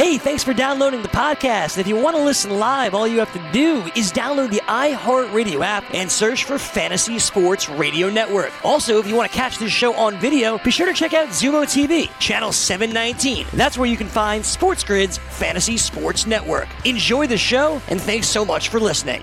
Hey, thanks for downloading the podcast. If you want to listen live, all you have to do is download the iHeartRadio app and search for Fantasy Sports Radio Network. Also, if you want to catch this show on video, be sure to check out Xumo TV, channel 719. That's where you can find Sports Grid's Fantasy Sports Network. Enjoy the show, and thanks so much for listening.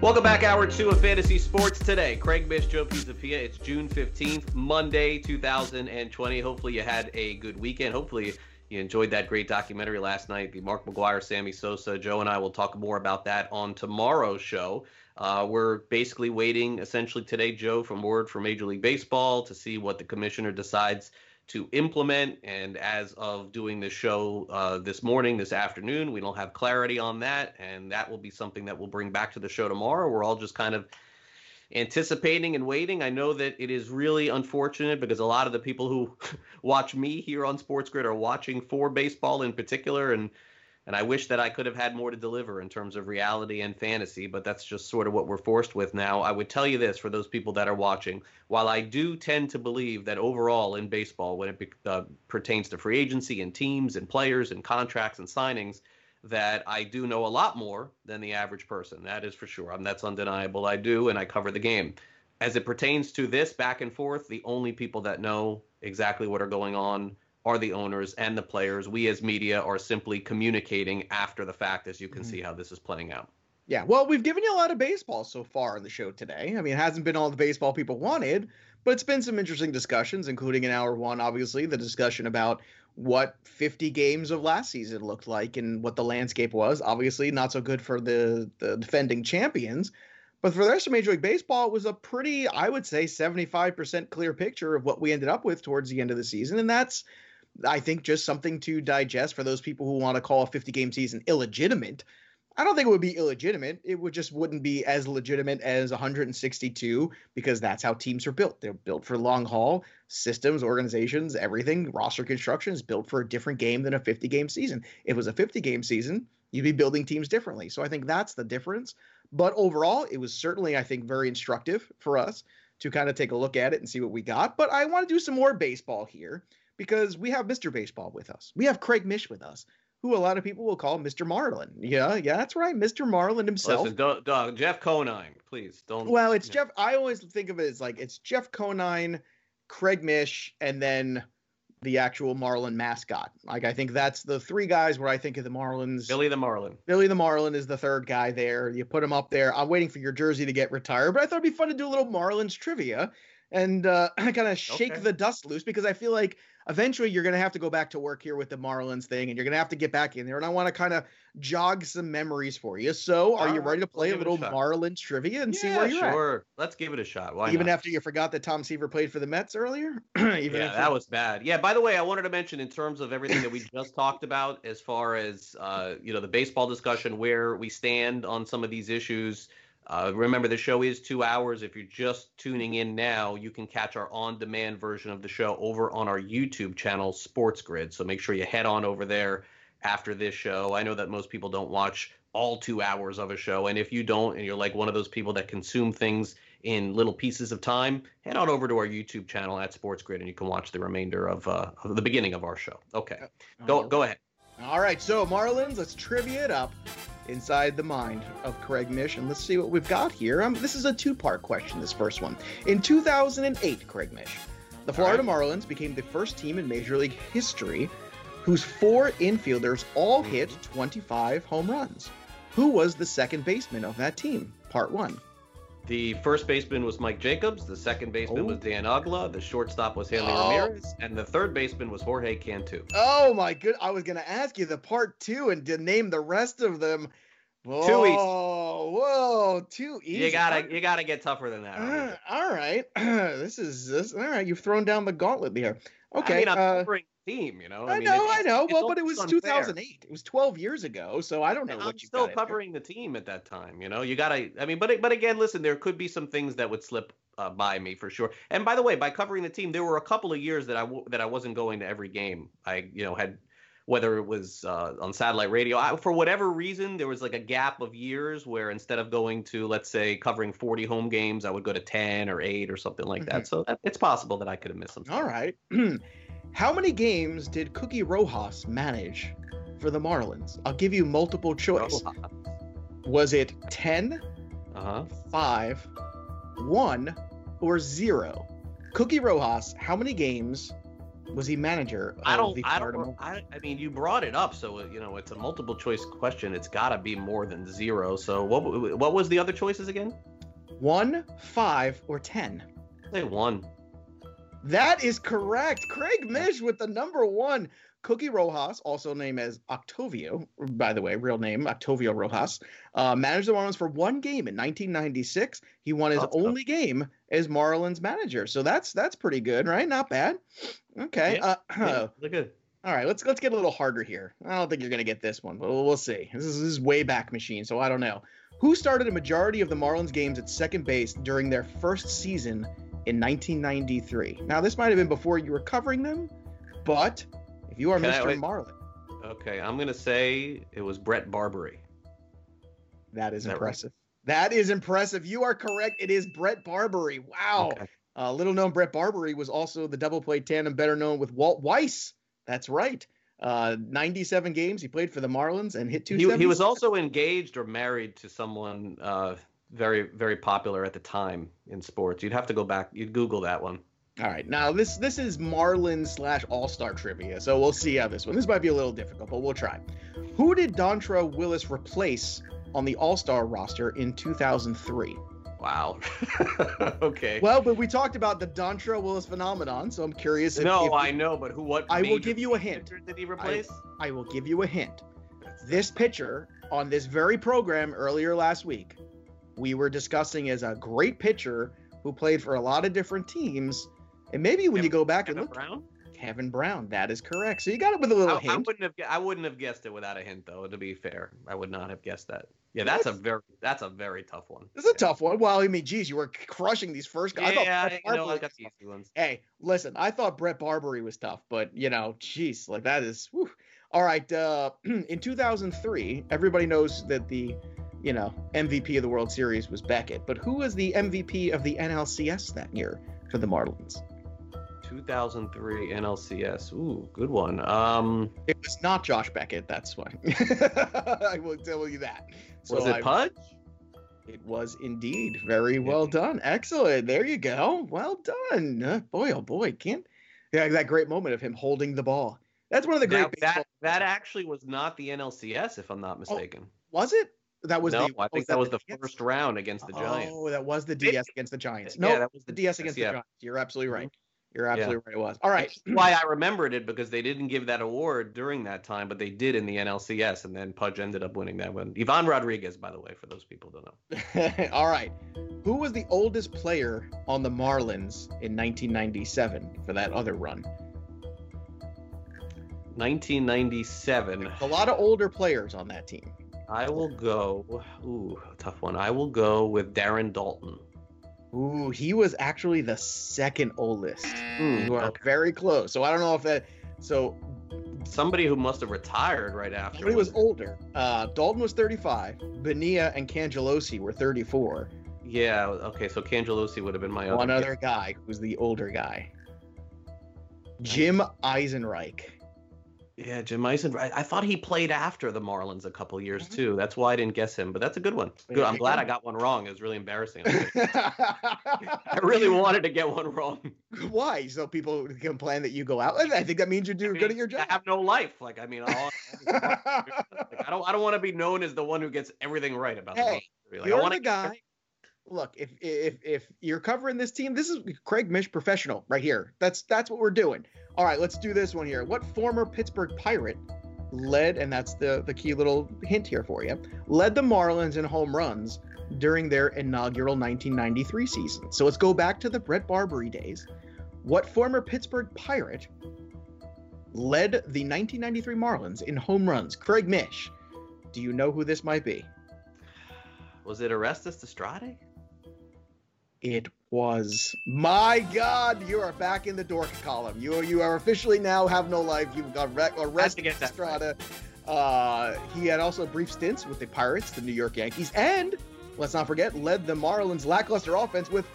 Welcome back, hour two of Fantasy Sports today. Craig Mish, Joe Pisapia. It's June 15th, Monday, 2020. Hopefully, you had a good weekend. Hopefully, you enjoyed that great documentary last night, the Mark McGwire, Sammy Sosa. Joe and I will talk more about that on tomorrow's show. Uh, we're basically waiting essentially today, Joe, from word from Major League Baseball to see what the commissioner decides to implement. And as of doing this show uh, this morning, this afternoon, we don't have clarity on that. And that will be something that we'll bring back to the show tomorrow. We're all just kind of anticipating and waiting. I know that it is really unfortunate because a lot of the people who watch me here on Sports Grid are watching for baseball in particular, and and I wish that I could have had more to deliver in terms of reality and fantasy, but that's just sort of what we're forced with now. I would tell you this for those people that are watching: while I do tend to believe that overall in baseball, when it uh, pertains to free agency and teams and players and contracts and signings that I do know a lot more than the average person. That is for sure. I mean, that's undeniable. I do, and I cover the game. As it pertains to this back and forth, the only people that know exactly what are going on are the owners and the players. We as media are simply communicating after the fact, as you can mm-hmm. see how this is playing out. Yeah, well, we've given you a lot of baseball so far on the show today. I mean, it hasn't been all the baseball people wanted, but it's been some interesting discussions, including in hour one, obviously, the discussion about what 50 games of last season looked like and what the landscape was. Obviously, not so good for the, the defending champions. But for the rest of Major League Baseball, it was a pretty, I would say, 75% clear picture of what we ended up with towards the end of the season. And that's, I think, just something to digest for those people who want to call a 50 game season illegitimate. I don't think it would be illegitimate. It would just wouldn't be as legitimate as 162 because that's how teams are built. They're built for long haul systems, organizations, everything. Roster construction is built for a different game than a 50 game season. If it was a 50 game season, you'd be building teams differently. So I think that's the difference. But overall, it was certainly I think very instructive for us to kind of take a look at it and see what we got. But I want to do some more baseball here because we have Mr. Baseball with us. We have Craig Mish with us who a lot of people will call Mr. Marlin. Yeah, yeah, that's right, Mr. Marlin himself. Listen, don't, don't, Jeff Conine, please don't. Well, it's Jeff. I always think of it as like it's Jeff Conine, Craig Mish, and then the actual Marlin mascot. Like I think that's the three guys where I think of the Marlins. Billy the Marlin. Billy the Marlin is the third guy there. You put him up there. I'm waiting for your jersey to get retired, but I thought it'd be fun to do a little Marlins trivia and uh, kind of shake okay. the dust loose because I feel like eventually you're going to have to go back to work here with the Marlins thing and you're going to have to get back in there. And I want to kind of jog some memories for you. So are All you ready to play a little a Marlins trivia and yeah, see where you're sure. at? Sure. Let's give it a shot. Why Even not? after you forgot that Tom Seaver played for the Mets earlier? Even yeah, that was bad. Yeah, by the way, I wanted to mention in terms of everything that we just talked about as far as, uh, you know, the baseball discussion, where we stand on some of these issues – uh, remember, the show is two hours. If you're just tuning in now, you can catch our on demand version of the show over on our YouTube channel, Sports Grid. So make sure you head on over there after this show. I know that most people don't watch all two hours of a show. And if you don't, and you're like one of those people that consume things in little pieces of time, head on over to our YouTube channel at Sports Grid and you can watch the remainder of, uh, of the beginning of our show. Okay. Go, go ahead. All right. So, Marlins, let's trivia it up inside the mind of Craig Mish, and let's see what we've got here. Um, this is a two-part question. This first one, in 2008, Craig Mish, the Florida right. Marlins became the first team in Major League history whose four infielders all mm-hmm. hit 25 home runs. Who was the second baseman of that team? Part one. The first baseman was Mike Jacobs. The second baseman oh. was Dan Uggla. The shortstop was Hanley oh. Ramirez, and the third baseman was Jorge Cantu. Oh my good! I was gonna ask you the part two and to name the rest of them. Whoa, too easy. Whoa, too easy. You gotta, you gotta get tougher than that. Uh, all right, this is this. All right, you've thrown down the gauntlet here. Okay, I mean, I'm uh, covering team. You know, I, I mean, know, I know. Well, but it was unfair. 2008. It was 12 years ago, so I don't know and what I'm you. Still covering the team at that time. You know, you gotta. I mean, but but again, listen, there could be some things that would slip uh, by me for sure. And by the way, by covering the team, there were a couple of years that I w- that I wasn't going to every game. I you know had whether it was uh, on satellite radio I, for whatever reason there was like a gap of years where instead of going to let's say covering 40 home games i would go to 10 or 8 or something like that mm-hmm. so it's possible that i could have missed some all right How many games did Cookie Rojas manage for the Marlins? I'll give you multiple choice. Was it 10, Uh-huh. 5, 1, or 0? Cookie Rojas, how many games was he manager of I don't. the I don't. I, I mean, you brought it up, so you know it's a multiple choice question. It's got to be more than zero. So what? What was the other choices again? 1, 5, or 10? Say one. That is correct. Craig Mish with the number one. Cookie Rojas, also named as Octavio, by the way, real name Octavio Rojas, uh, managed the Marlins for one game in 1996. He won his That's tough. only game as Marlins manager, so that's that's pretty good, right? Not bad. Okay. Yeah. Uh, Yeah, look good. all right, let's let's get a little harder here. I don't think you're gonna get this one, but we'll, we'll see. This is, this is way back machine, so I don't know. Who started a majority of the Marlins games at second base during their first season in 1993? Now, this might have been before you were covering them, but if you are Can Mr. Marlin, Okay, I'm gonna say it was Bret Barberie. that is Is that right? impressive. That is impressive. You are correct. It is Bret Barberie. Wow. Okay. Uh, little known Bret Barberie was also the double play tandem, better known with Walt Weiss. That's right. Uh, 97 games he played for the Marlins and hit He, 270. he was also engaged or married to someone uh, very very popular at the time in sports. You'd have to go back. You'd Google that one. All right, now this this is Marlins slash All Star trivia, so we'll see how this one. This might be a little difficult, but we'll try. Who did Dontrelle Willis replace on the All Star roster in 2003? Wow. okay. Well, but we talked about the Dontrelle Willis phenomenon, so I'm curious. If, no, if- I know, but who? What? I will give you a hint. Did he replace? I will give you a hint. This pitcher on this very program earlier last week, we were discussing as a great pitcher who played for a lot of different teams. And maybe when you go back and Kevin look, Brown. Kevin Brown, that is correct. So you got it with a little I, I hint. wouldn't have. I wouldn't have guessed it without a hint, though. To be fair, I would not have guessed that. Yeah, that's a very. That's a very tough one. It's is a tough one. Well, I mean, geez, you were crushing these first guys. I thought Yeah, Bret you know, I got the easy ones. Hey, listen, I thought Bret Barberie was tough, but you know, geez, like that is. Whew. All right, uh, in 2003, everybody knows that the, you know, MVP of the World Series was Beckett, but who was the MVP of the NLCS that year for the Marlins? 2003 NLCS. Ooh, good one. Um, It was not Josh Beckett. That's why. I will tell you that. So was it I- Pudge? It was indeed very well done. Excellent. There you go. Well done. Uh, boy, oh boy, can't. Yeah, that great moment of him holding the ball. That's one of the great. Now, that that actually was not the NLCS, if I'm not mistaken. was it? That was no, the. I oh, think that that was the DS? first round against the Giants. Oh, that was the Maybe- DS against the Giants. Yeah, No, that was the the DS DS, against yeah. the Giants. You're absolutely mm-hmm. right. You're Yeah. absolutely right. It was. All right. That's why I remembered it because they didn't give that award during that time, but they did in the NLCS, and then Pudge ended up winning that one. Ivan Rodriguez, by the way, for those people who don't know. All right. Who was the oldest player on the Marlins in 1997 for that other run? 1997. A lot of older players on that team. I will go. Ooh, tough one. I will go with Darren Daulton. Ooh, he was actually the second oldest. Hmm, You are okay. very close. So I don't know if that. So Somebody who must have retired right after. He was older. Uh, Dalton was 35. Benia and Cangelosi were 34. Yeah. Okay. So Cangelosi would have been my One other. other guy who's the older guy. Jim Eisenreich. Yeah, Jim Eisen. I, I thought he played after the Marlins a couple years Mhm. too. That's why I didn't guess him. But that's a good one. Good. I'm glad. I got one wrong. It was really embarrassing. I really wanted to get one wrong. Why? So people complain that you go out. And I think that means you do I good at your job. I have no life. Like I mean, all, like, I don't. I don't want to be known as the one who gets everything right about. Hey, the. Like, I You're wanna the guy. Look, if if if you're covering this team, this is Craig Mish professional right here. That's that's what we're doing. All right, let's do this one here. What former Pittsburgh Pirate led, and that's the the key little hint here for you, led the Marlins in home runs during their inaugural 1993 season? So let's go back to the Bret Barberie days. What former Pittsburgh Pirate led the 1993 Marlins in home runs? Craig Mish. Do you know who this might be? Was it Orestes Destrade? It was. My God, you are back in the dork column. You you are officially now have no life. You've got re- Orestes Destrade. Uh, he had also brief stints with the Pirates, the New York Yankees, and let's not forget, led the Marlins' lackluster offense with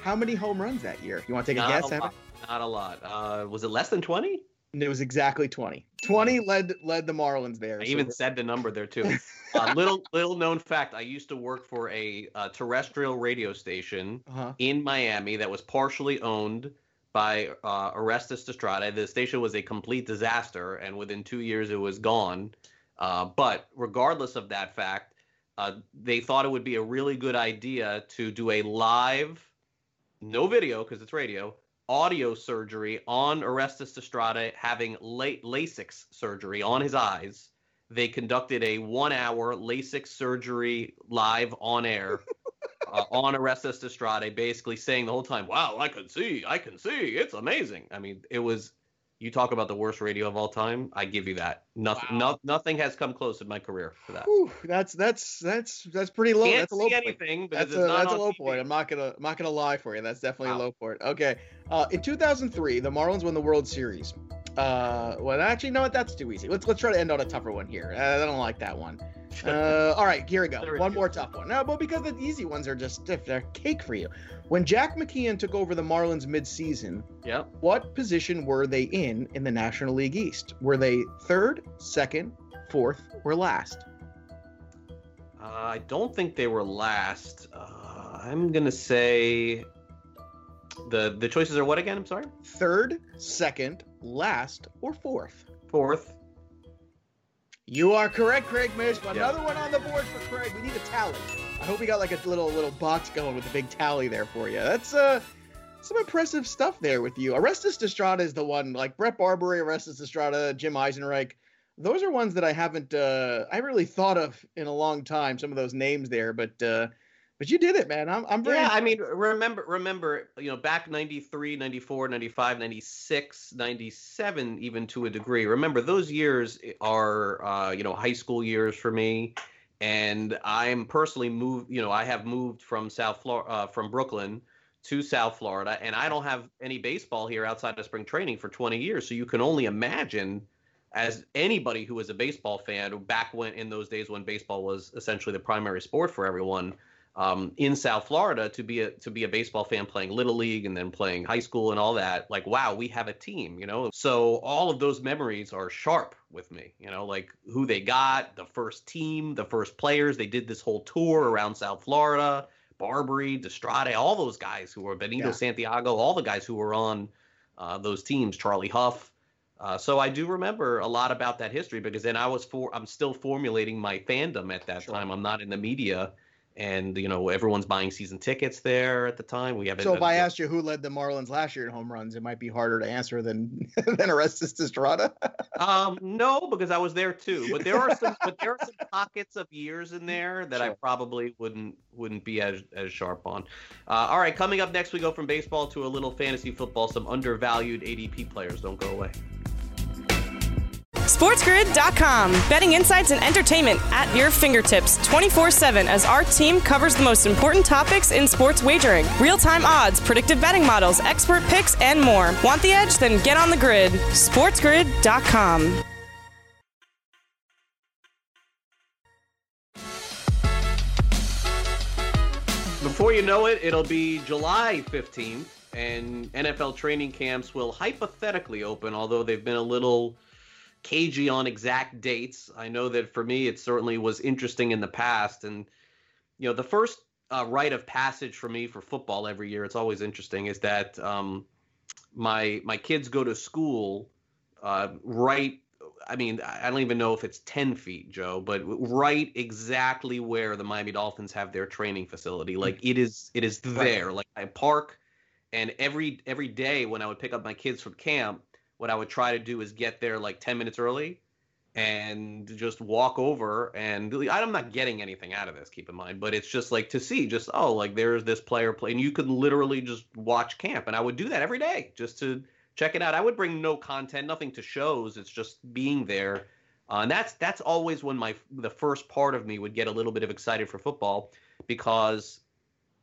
how many home runs that year? You want to take a guess? a lot. Not a lot. Uh, was it less than twenty? And It was exactly 20. 20 led led the Marlins there. I so even said the number there too. uh, little little known fact: I used to work for a, uh terrestrial radio station uh-huh. in Miami that was partially owned by uh, Orestes Destrade. The station was a complete disaster, and within two years it was gone. Uh, but regardless of that fact, uh, they thought it would be a really good idea to do a live, no video because it's radio, audio surgery on Orestes Destrade having la- LASIK surgery on his eyes. They conducted a one-hour LASIK surgery live on air uh, on Orestes Destrade, basically saying the whole time, "Wow, I can see, I can see, it's amazing." I mean, it was. You talk about the worst radio of all time. I give you that. Nothing, Wow. no, nothing has come close in my career for that. Whew, that's that's that's that's pretty low. Can't that's a low see point. anything because That's a not that's a low TV. point. I'm not gonna I'm not gonna lie for you. That's definitely a low point. Okay. Uh, in 2003, the Marlins won the World Series. Uh, well, actually, no, that's too easy. Let's let's try to end on a tougher one here. Uh, I don't like that one. Uh, all right, here we go. One more tough one. No, but because the easy ones are just they're cake for you. When Jack McKeon took over the Marlins mid-season, Yep. what position were they in in the National League East? Were they third, second, fourth, or last? Uh, I don't think they were last. Uh, I'm gonna say the the choices are what again? I'm sorry. Third, second, last, or fourth? Fourth. You are correct, Craig Mish. Another one on the board for Craig. We need a tally. I hope we got like a little little box going with a big tally there for you. That's uh some impressive stuff there with you. Orestes Destrade is the one, like Bret Barberie, Orestes Destrade, Jim Eisenreich. Those are ones that I haven't uh I really thought of in a long time. Some of those names there, but uh but you did it, man. I'm I'm very Yeah, I mean, remember, remember, you know, back 93, 94, 95, 96, 97, even to a degree. Remember, those years are, uh, you know, high school years for me. And I'm personally moved, you know, I have moved from South Florida, uh, from Brooklyn to South Florida, and I don't have any baseball here outside of spring training for 20 years. So you can only imagine, as anybody who was a baseball fan back when in those days when baseball was essentially the primary sport for everyone, um, in South Florida to be a to be a baseball fan playing little league and then playing high school and all that. Like, wow, we have a team, you know. So all of those memories are sharp with me, you know, like who they got, the first team, the first players. They did this whole tour around South Florida. Barberie, Destrade, all those guys who were Benito Yeah. Santiago, all the guys who were on uh, those teams, Charlie Hough. Uh, so I do remember a lot about that history because then I was for I'm still formulating my fandom at that Sure. time. I'm not in the media, and you know everyone's buying season tickets there at the time. We have so if I asked you who led the Marlins last year in home runs, it might be harder to answer than than Orestes Destrade. um no because I was there too, but there are some but there are some pockets of years in there that I probably wouldn't wouldn't be as as sharp on. Uh, all right, coming up next, we go from baseball to a little fantasy football. Some undervalued ADP players. Don't go away. SportsGrid.com. Betting insights and entertainment at your fingertips 24 7 as our team covers the most important topics in sports wagering real time odds, predictive betting models, expert picks, and more. Want the edge? Then get on the grid. SportsGrid.com. Before you know it, it'll be July 15th, and NFL training camps will hypothetically open, although they've been a little cagey on exact dates. I know that for me, it certainly was interesting in the past. And, you know, the first uh, rite of passage for me for football every year, it's always interesting, is that um, my my kids go to school uh, right I mean, I don't even know if it's 10 feet, Joe, but right exactly where the Miami Dolphins have their training facility. Like it is it is there. Like I park and every every day when I would pick up my kids from camp, what I would try to do is get there like 10 minutes early and just walk over and I'm not getting anything out of this, keep in mind, but it's just like to see just oh, like there's this player play and you could literally just watch camp and I would do that every day just to check it out. I would bring no content, nothing to shows. It's just being there, uh, and that's that's always when my the first part of me would get a little bit of excited for football because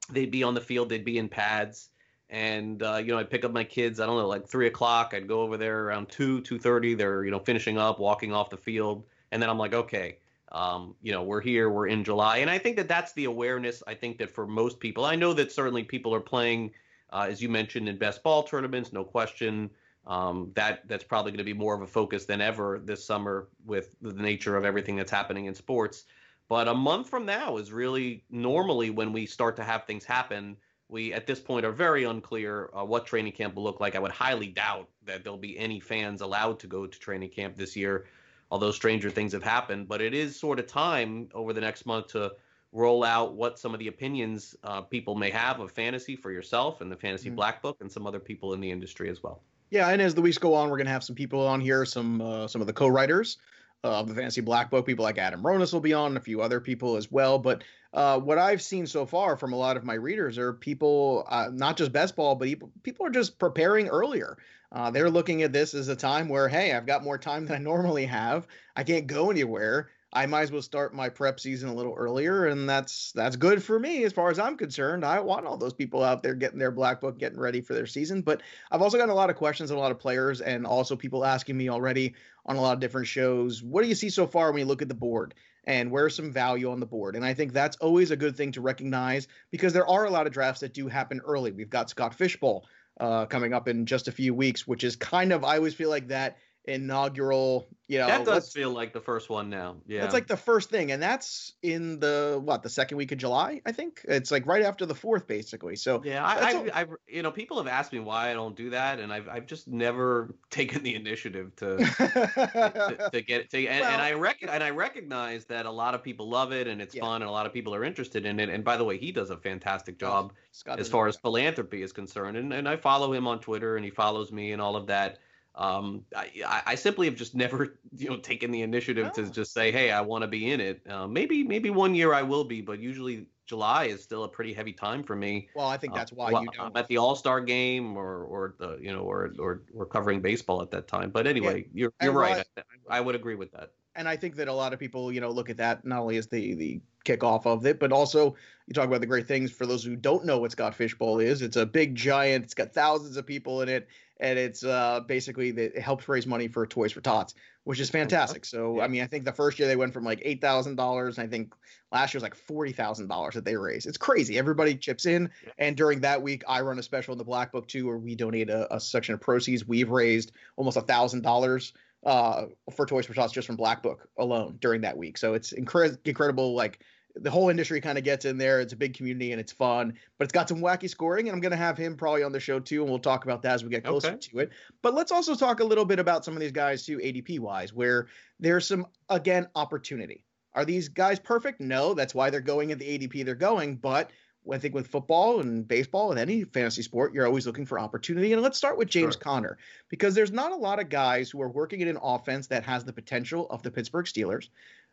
they'd be on the field, they'd be in pads, and uh, you know I'd pick up my kids. I don't know, like three o'clock. I'd go over there around two two thirty. They're you know finishing up, walking off the field, and then I'm like, okay. Um, you know, we're here, we're in July. And I think that that's the awareness. I think that for most people, I know that certainly people are playing uh, as you mentioned in best ball tournaments, no question. Um, that that's probably going to be more of a focus than ever this summer with the nature of everything that's happening in sports. But a month from now is really normally when we start to have things happen. We at this point are very unclear uh, what training camp will look like. I would highly doubt that there'll be any fans allowed to go to training camp this year, although stranger things have happened. But it is sort of time over the next month to roll out what some of the opinions uh, people may have of fantasy for yourself and the fantasy mm-hmm. black book and some other people in the industry as well. Yeah, and as the weeks go on, we're gonna have some people on here, some uh, some of the co-writers of the Fantasy Black Book. People like Adam Ronis will be on, and a few other people as well. But uh, what I've seen so far from a lot of my readers are people, uh, not just best ball, but people are just preparing earlier. Uh, they're looking at this as a time where, hey, I've got more time than I normally have. I can't go anywhere. I might as well start my prep season a little earlier, and that's that's good for me as far as I'm concerned. I want all those people out there getting their black book, getting ready for their season. But I've also gotten a lot of questions a lot of players, and also people asking me already on a lot of different shows. What do you see so far when you look at the board? And where's some value on the board? And I think that's always a good thing to recognize because there are a lot of drafts that do happen early. We've got Scott Fish Bowl uh, coming up in just a few weeks, which is kind of I always feel like that inaugural you know that does feel like the first one now. Yeah. It's like the first thing and that's in the what the second week of july i think? It's like right after the fourth basically so yeah I, I, I, you know people have asked me why i don't do that and i've, I've just never taken the initiative to to, to, get it to, and, well, and i rec- and i recognize that a lot of people love it and it's yeah. fun and a lot of people are interested in it and by the way he does a fantastic oh, job as far as philanthropy is concerned and, and i follow him on twitter and he follows me and all of that um, I, I simply have just never, you know, taken the initiative oh. to just say, hey, I want to be in it. Uh, maybe, maybe one year I will be, but usually July is still a pretty heavy time for me. Well, I think uh, that's why uh, well, you don't. I'm at the All Star game or, or the, you know, or, or, or covering baseball at that time. But anyway, yeah. you're, you're right. I, I would agree with that and I think that a lot of people, you know, look at that not only as the the kickoff of it, but also you talk about the great things for those who don't know what Scott Fish Bowl is. It's a big giant. It's got thousands of people in it, and it's uh, basically the, it helps raise money for Toys for Tots, which is fantastic. So yeah. I mean, I think the first year they went from like eight thousand dollars, and I think last year was like forty thousand dollars that they raised. It's crazy. Everybody chips in, yeah. and during that week, I run a special in the Black Book too, where we donate a, a section of proceeds. We've raised almost a thousand dollars uh, for Toys for Tots just from Black Book alone during that week. So it's incre- incredible. Like the whole industry kind of gets in there. It's a big community and it's fun, but it's got some wacky scoring. And I'm going to have him probably on the show too. And we'll talk about that as we get closer okay. to it. But let's also talk a little bit about some of these guys too, ADP wise, where there's some, again, opportunity. Are these guys perfect? No, that's why they're going at the ADP they're going. But I think with football and baseball and any fantasy sport, you're always looking for opportunity. And let's start with James sure. Conner because there's not a lot of guys who are working in an offense that has the potential of the Pittsburgh Steelers.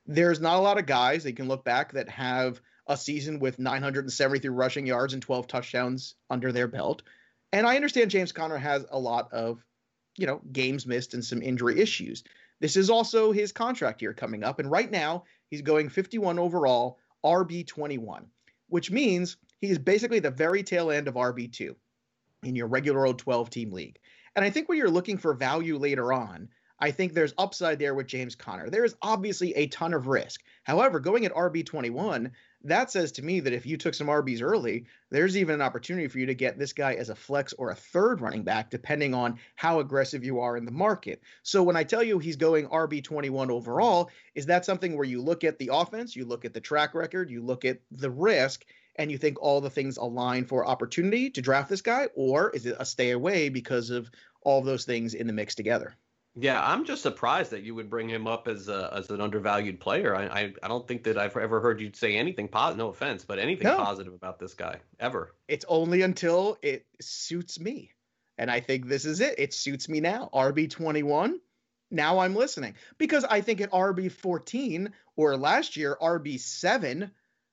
There's not a lot of guys that can look back that have a season with 973 rushing yards and 12 touchdowns under their belt. And I understand James Conner has a lot of, you know, games missed and some injury issues. This is also his contract year coming up. And right now, he's going 51 overall, RB 21 which means he's basically the very tail end of RB2 in your regular old 12 team league. And I think when you're looking for value later on, I think there's upside there with James Conner. There is obviously a ton of risk. However, going at RB21, that says to me that if you took some RBs early, there's even an opportunity for you to get this guy as a flex or a third running back, depending on how aggressive you are in the market. So when I tell you he's going RB21 overall, is that something where you look at the offense, you look at the track record, you look at the risk, and you think all the things align for opportunity to draft this guy, or is it a stay away because of all of those things in the mix together? Yeah, I'm just surprised that you would bring him up as a, as an undervalued player. I, I, I don't think that I've ever heard you say anything positive. No offense, but anything no. positive about this guy ever. It's only until it suits me, and I think this is it. It suits me now. RB 21. Now I'm listening because I think at RB 14 or last year RB 7,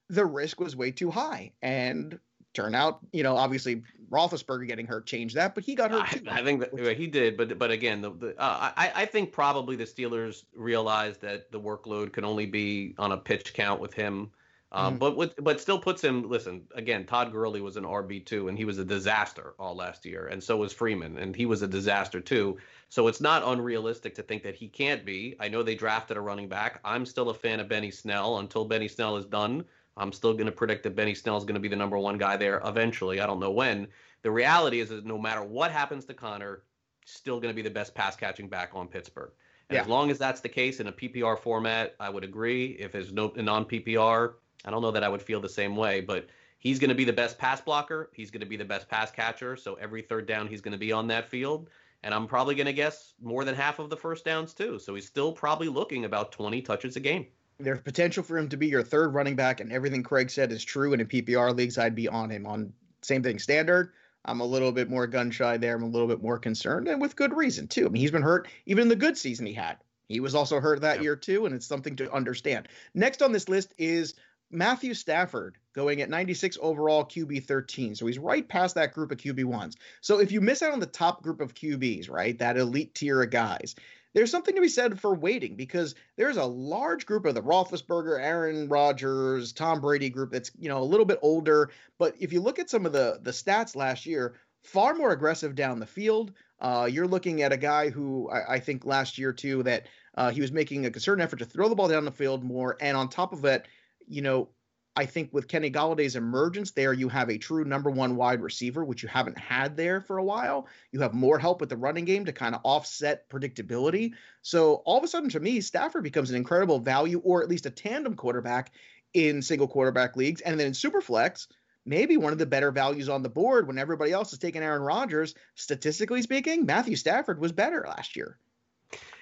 the risk was way too high, and turn out, you know, obviously Roethlisberger getting hurt changed that, but he got hurt too. I, I think that he did, but but again, the, the uh, I I think probably the Steelers realized that the workload can only be on a pitch count with him. Um, mm But with, but still puts him. Listen, again, Todd Gurley was an RB two, and he was a disaster all last year, and so was Freeman, and he was a disaster too. So it's not unrealistic to think that he can't be. I know they drafted a running back. I'm still a fan of Benny Snell until Benny Snell is done. I'm still going to predict that Benny Snell is going to be the number one guy there eventually. I don't know when. The reality is that no matter what happens to Conner, still going to be the best pass catching back on Pittsburgh. And Yeah. as long as that's the case in a PPR format, I would agree. If there's no non PPR, I don't know that I would feel the same way, but he's going to be the best pass blocker. He's going to be the best pass catcher. So every third down, he's going to be on that field. And I'm probably going to guess more than half of the first downs, too. So he's still probably looking about 20 touches a game. There's potential for him to be your third running back, and everything Craig said is true. And in PPR leagues, I'd be on him. On same thing, standard. I'm a little bit more gun shy there. I'm a little bit more concerned, and with good reason too. I mean, he's been hurt even in the good season he had. He was also hurt that Yep. year too, and it's something to understand. Next on this list is Matthew Stafford going at 96 overall QB 13. So he's right past that group of QB ones. So if you miss out on the top group of QBs, right, that elite tier of guys, there's something to be said for waiting because there's a large group of the Roethlisberger, Aaron Rodgers, Tom Brady group that's you know a little bit older. But if you look at some of the the stats last year, far more aggressive down the field. Uh, you're looking at a guy who I, I think last year too that uh, he was making a concerted effort to throw the ball down the field more, and on top of that, you know. I think with Kenny Golladay's emergence there, you have a true number one wide receiver, which you haven't had there for a while. You have more help with the running game to kind of offset predictability. So all of a sudden, to me, Stafford becomes an incredible value, or at least a tandem quarterback in single quarterback leagues. And then in Superflex, maybe one of the better values on the board when everybody else is taking Aaron Rodgers. Statistically speaking, Matthew Stafford was better last year.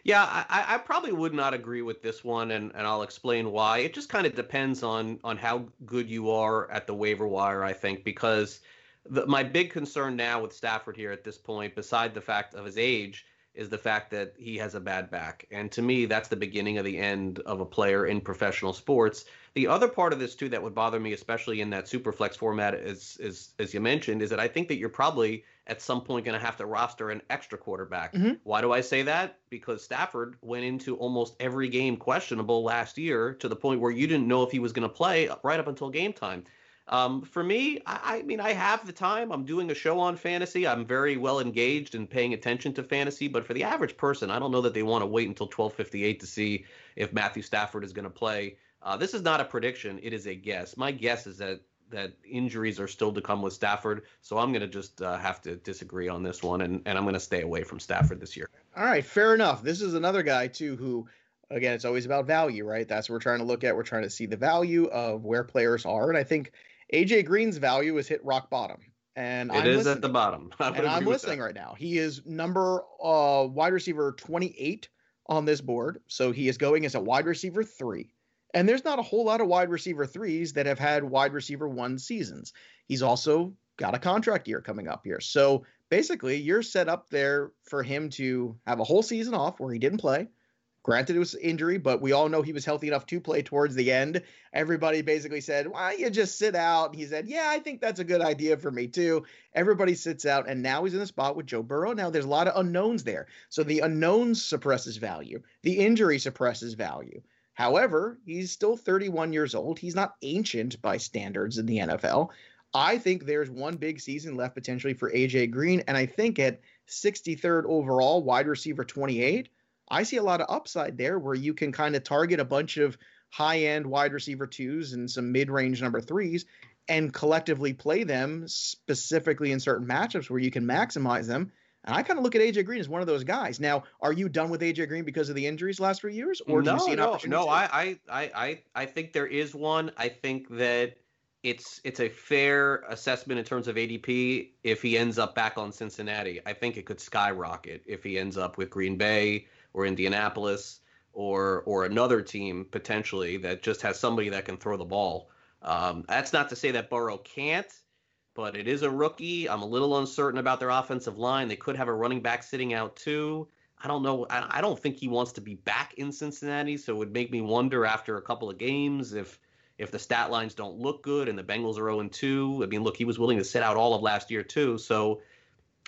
Yeah, I, I probably would not agree with this one, and, and I'll explain why. It just kind of depends on on how good you are at the waiver wire, I think, because the, my big concern now with Stafford here at this point, beside the fact of his age, is the fact that he has a bad back. And to me, that's the beginning of the end of a player in professional sports. The other part of this too that would bother me, especially in that super flex format, is is as you mentioned, is that I think that you're probably at some point going to have to roster an extra quarterback. Mhm. Why do I say that? Because Stafford went into almost every game questionable last year to the point where you didn't know if he was going to play right up until game time. Um, for me, I, I mean, I have the time. I'm doing a show on fantasy. I'm very well engaged and paying attention to fantasy. But for the average person, I don't know that they want to wait until 12:58 to see if Matthew Stafford is going to play. Uh, this is not a prediction; it is a guess. My guess is that that injuries are still to come with Stafford. So I'm going to just uh, have to disagree on this one, and, and I'm going to stay away from Stafford this year. All right, fair enough. This is another guy too who again, it's always about value, right? That's what we're trying to look at. We're trying to see the value of where players are, and I think AJ Green's value has hit rock bottom. And It I'm is listening. at the bottom. And I'm listening that. right now. He is number uh, wide receiver 28 on this board. So he is going as a wide receiver three. And there's not a whole lot of wide receiver threes that have had wide receiver one seasons. He's also got a contract year coming up here. So basically, you're set up there for him to have a whole season off where he didn't play. Granted, it was injury, but we all know he was healthy enough to play towards the end. Everybody basically said, Why don't you just sit out? He said, Yeah, I think that's a good idea for me too. Everybody sits out, and now he's in the spot with Joe Burrow. Now there's a lot of unknowns there. So the unknowns suppresses value, the injury suppresses value. However, he's still 31 years old. He's not ancient by standards in the NFL. I think there's one big season left potentially for AJ Green. And I think at 63rd overall, wide receiver 28, I see a lot of upside there where you can kind of target a bunch of high end wide receiver twos and some mid range number threes and collectively play them specifically in certain matchups where you can maximize them. And I kind of look at AJ Green as one of those guys. Now, are you done with AJ Green because of the injuries last few years, or do no, you see an no, opportunity? no. I, I, I, I think there is one. I think that it's it's a fair assessment in terms of ADP. If he ends up back on Cincinnati, I think it could skyrocket if he ends up with Green Bay or Indianapolis or or another team potentially that just has somebody that can throw the ball. Um, that's not to say that Burrow can't, but it is a rookie. I'm a little uncertain about their offensive line. They could have a running back sitting out too. I don't know. I, I don't think he wants to be back in Cincinnati, so it would make me wonder after a couple of games if if the stat lines don't look good and the Bengals are 0 2. I mean, look, he was willing to sit out all of last year too. So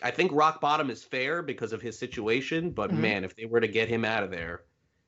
I think rock bottom is fair because of his situation. But Mhm. man, if they were to get him out of there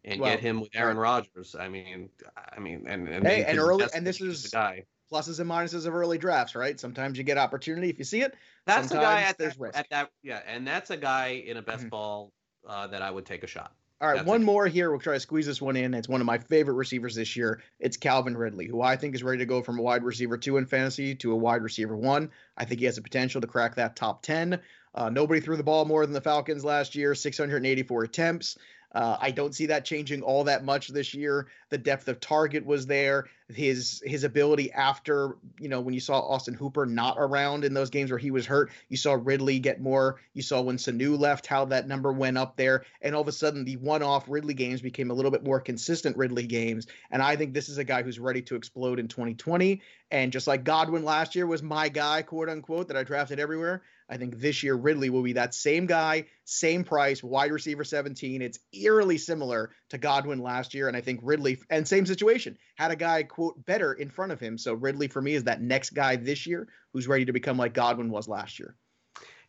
and Well, get him with Aaron Rodgers, I mean, I mean, and and, Hey, and early- and this is- guy. Pluses and minuses of early drafts, right? Sometimes you get opportunity if you see it. That's the guy at there's that, risk. at that yeah, and that's a guy in a best Mhm. ball uh, that I would take a shot. All right, That's one it. more here. We'll try to squeeze this one in. It's one of my favorite receivers this year. It's Calvin Ridley, who I think is ready to go from a wide receiver two in fantasy to a wide receiver one. I think he has the potential to crack that top 10. Uh, nobody threw the ball more than the Falcons last year, 684 attempts. Uh, I don't see that changing all that much this year. The depth of target was there. His his ability after you know when you saw Austin Hooper not around in those games where he was hurt, you saw Ridley get more. You saw when Sanu left how that number went up there, and all of a sudden the one-off Ridley games became a little bit more consistent Ridley games. And I think this is a guy who's ready to explode in 2020. And just like Godwin last year was my guy, quote unquote, that I drafted everywhere. I think this year Ridley will be that same guy, same price, wide receiver 17. It's eerily similar to Godwin last year. And I think Ridley, and same situation, had a guy, quote, better in front of him. So Ridley for me is that next guy this year who's ready to become like Godwin was last year.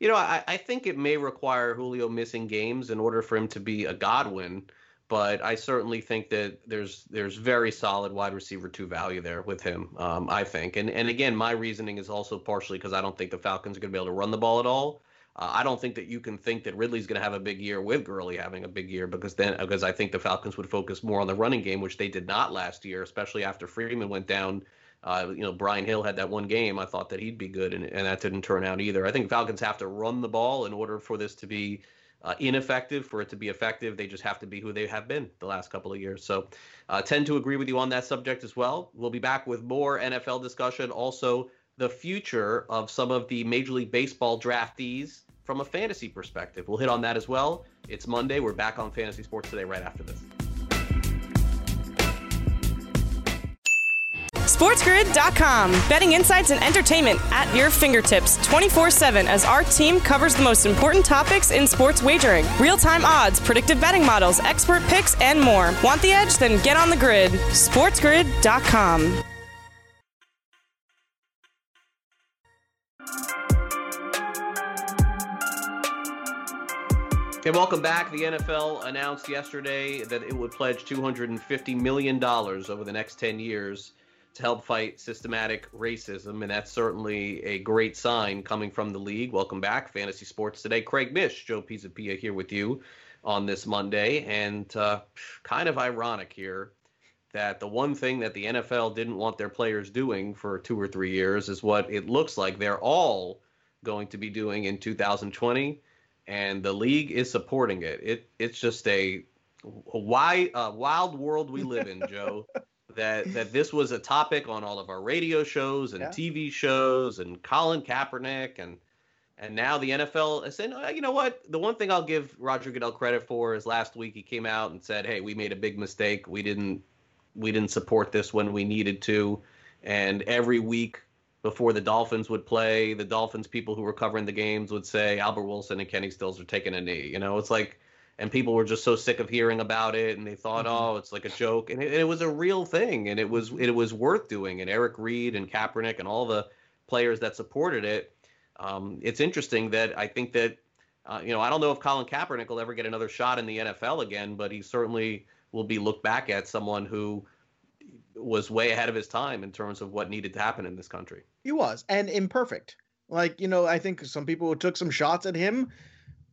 You know, I, I think it may require Julio missing games in order for him to be a Godwin but I certainly think that there's there's very solid wide receiver two value there with him. Um, I think, and and again, my reasoning is also partially because I don't think the Falcons are going to be able to run the ball at all. Uh, I don't think that you can think that Ridley's going to have a big year with Gurley having a big year because then because I think the Falcons would focus more on the running game, which they did not last year, especially after Freeman went down. Uh, you know, Brian Hill had that one game. I thought that he'd be good, and, and that didn't turn out either. I think Falcons have to run the ball in order for this to be uh, ineffective for it to be effective. They just have to be who they have been the last couple of years. So, uh, tend to agree with you on that subject as well. We'll be back with more NFL discussion. Also, the future of some of the Major League Baseball draftees from a fantasy perspective. We'll hit on that as well. It's Monday. We're back on Fantasy Sports today right after this. SportsGrid.com. Betting insights and entertainment at your fingertips 24 7 as our team covers the most important topics in sports wagering real time odds, predictive betting models, expert picks, and more. Want the edge? Then get on the grid. SportsGrid.com. And welcome back. The NFL announced yesterday that it would pledge $250 million over the next 10 years to help fight systematic racism, and that's certainly a great sign coming from the league. Welcome back, Fantasy Sports Today. Craig Mish, Joe Pisapia here with you on this Monday, and uh, kind of ironic here that the one thing that the NFL didn't want their players doing for two or three years is what it looks like they're all going to be doing in 2020, and the league is supporting it. It it's just a, a uh, wild world we live in, Joe that that this was a topic on all of our radio shows and yeah. TV shows and Colin Kaepernick and and now the NFL is saying, oh, you know what? The one thing I'll give Roger Goodell credit for is last week he came out and said, "Hey, we made a big mistake. We didn't we didn't support this when we needed to." And every week before the Dolphins would play, the Dolphins people who were covering the games would say Albert Wilson and Kenny Stills are taking a knee. You know, it's like and people were just so sick of hearing about it and they thought mm-hmm. oh it's like a joke and it, it, was a real thing and it was it was worth doing and Eric Reid and Kaepernick and all the players that supported it. Um, it's interesting that I think that uh, you know I don't know if Colin Kaepernick will ever get another shot in the NFL again but he certainly will be looked back at someone who was way ahead of his time in terms of what needed to happen in this country. He was and imperfect. Like you know I think some people took some shots at him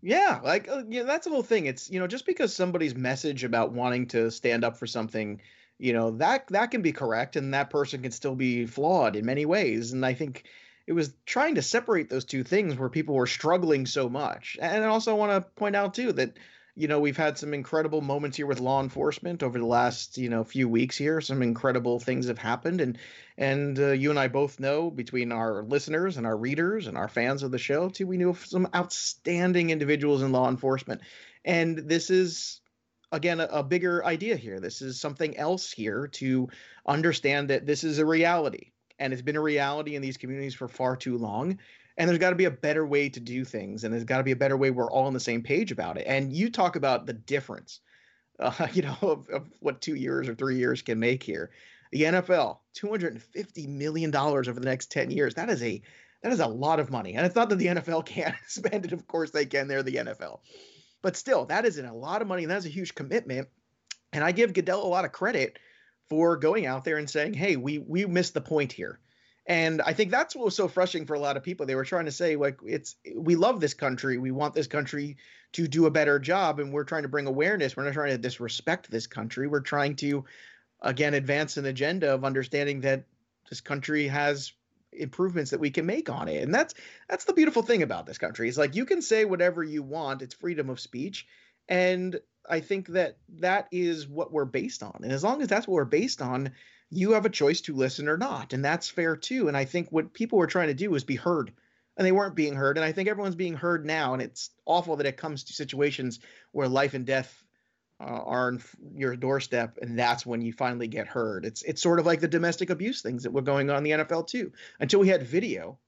yeah, like uh, yeah, that's the whole thing. It's you know just because somebody's message about wanting to stand up for something, you know that that can be correct, and that person can still be flawed in many ways. And I think it was trying to separate those two things where people were struggling so much. And I also want to point out too that you know, we've had some incredible moments here with law enforcement over the last, you know, few weeks here. Some incredible things have happened, and and uh, you and I both know between our listeners and our readers and our fans of the show too, we knew of some outstanding individuals in law enforcement, and this is again a, a bigger idea here. This is something else here to understand that this is a reality, and it's been a reality in these communities for far too long and there's got to be a better way to do things and there's got to be a better way we're all on the same page about it. And you talk about the difference uh, you know of, of, what two years or three years can make here. The nfl 250 million dollars over the next 10 years. That is a that is a lot of money. And it's not that the nfl can't spend it. Of course they can. They're the nfl but still that is a lot of money and that's a huge commitment. And i give goodell a lot of credit for going out there and saying hey we we missed the point here and I think that's what was so frustrating for a lot of people. They were trying to say, like, it's we love this country. We want this country to do a better job. And we're trying to bring awareness. We're not trying to disrespect this country. We're trying to, again, advance an agenda of understanding that this country has improvements that we can make on it. And that's that's the beautiful thing about this country. Is like you can say whatever you want. It's freedom of speech. And I think that that is what we're based on. And as long as that's what we're based on, you have a choice to listen or not. And that's fair too. And I think what people were trying to do was be heard. And they weren't being heard. And I think everyone's being heard now. And it's awful that it comes to situations where life and death uh, are on your doorstep, and that's when you finally get heard. It's it's sort of like the domestic abuse things that were going on in the NFL too. Until we had video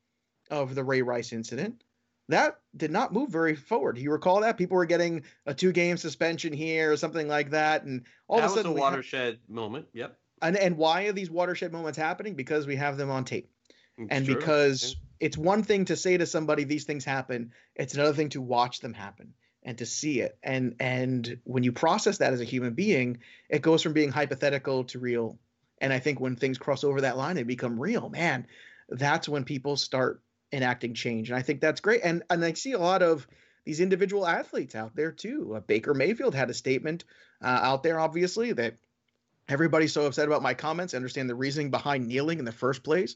of the Ray Rice incident, that did not move very forward. You recall that people were getting a two-game suspension here or something like that, and all that of a sudden was a watershed moment. Yep. And and why are these watershed moments happening? Because we have them on tape, It's and true. because Yeah. it's one thing to say to somebody these things happen. It's another thing to watch them happen and to see it. And and when you process that as a human being, it goes from being hypothetical to real. And I think when things cross over that line and become real, man, that's when people start enacting change. And I think that's great. And and I see a lot of these individual athletes out there too. Uh, Baker Mayfield had a statement uh, out there, obviously, that everybody's so upset about my comments. I understand the reasoning behind kneeling in the first place.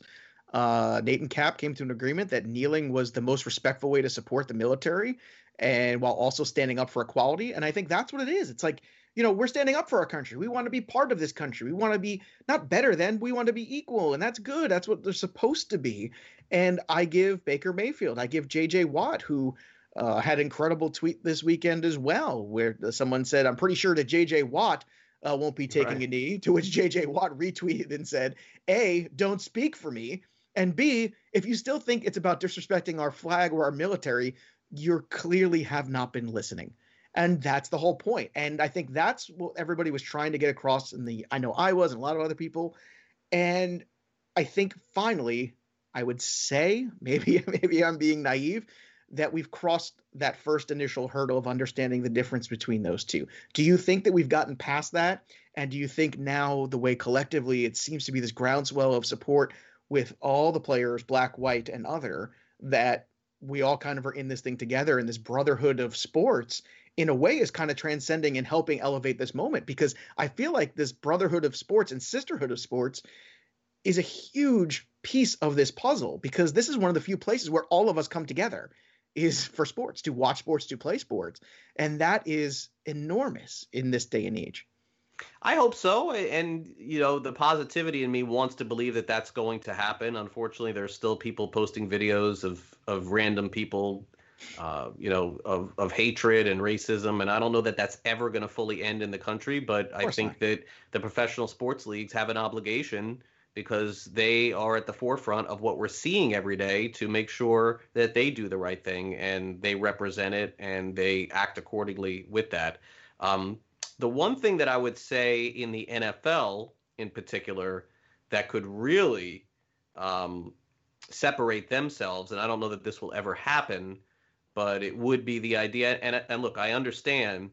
Uh, Nate and Kap came to an agreement that kneeling was the most respectful way to support the military, and while also standing up for equality. And I think that's what it is. It's like you know we're standing up for our country. We want to be part of this country. We want to be not better than. We want to be equal, and that's good. That's what they're supposed to be. And I give Baker Mayfield. I give J.J. Watt, who uh, had an incredible tweet this weekend as well, where someone said, "I'm pretty sure that J.J. Watt." Uh, won't be taking Right. a knee. To which J.J. Watt retweeted and said, "A, don't speak for me, and B, if you still think it's about disrespecting our flag or our military, you clearly have not been listening. And that's the whole point. And I think that's what everybody was trying to get across in the I know I was and a lot of other people. And I think finally, I would say, maybe maybe I'm being naive, that we've crossed that first initial hurdle of understanding the difference between those two. Do you think that we've gotten past that? And do you think now the way collectively it seems to be this groundswell of support with all the players, black, white, and other, that we all kind of are in this thing together and this brotherhood of sports in a way is kind of transcending and helping elevate this moment because I feel like this brotherhood of sports and sisterhood of sports is a huge piece of this puzzle because this is one of the few places where all of us come together is for sports to watch sports to play sports and that is enormous in this day and age I hope so, and you know the positivity in me wants to believe that that's going to happen. Unfortunately, there's still people posting videos of of random people, uh, you know, of of hatred and racism, and I don't know that that's ever going to fully end in the country. But I think not. that the professional sports leagues have an obligation because they are at the forefront of what we're seeing every day to make sure that they do the right thing and they represent it and they act accordingly with that. Um, the one thing that I would say in the NFL in particular that could really um, separate themselves, and I don't know that this will ever happen, but it would be the idea. And, and look, I understand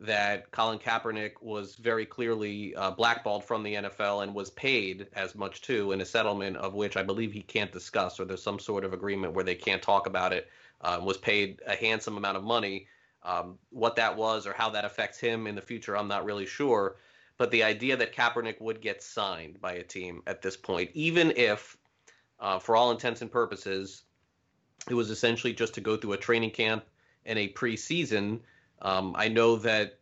that Colin Kaepernick was very clearly uh, blackballed from the NFL and was paid as much too in a settlement of which I believe he can't discuss, or there's some sort of agreement where they can't talk about it. Uh, was paid a handsome amount of money. Um, what that was or how that affects him in the future, I'm not really sure. But the idea that Kaepernick would get signed by a team at this point, even if, uh, for all intents and purposes, it was essentially just to go through a training camp and a preseason, um, I know that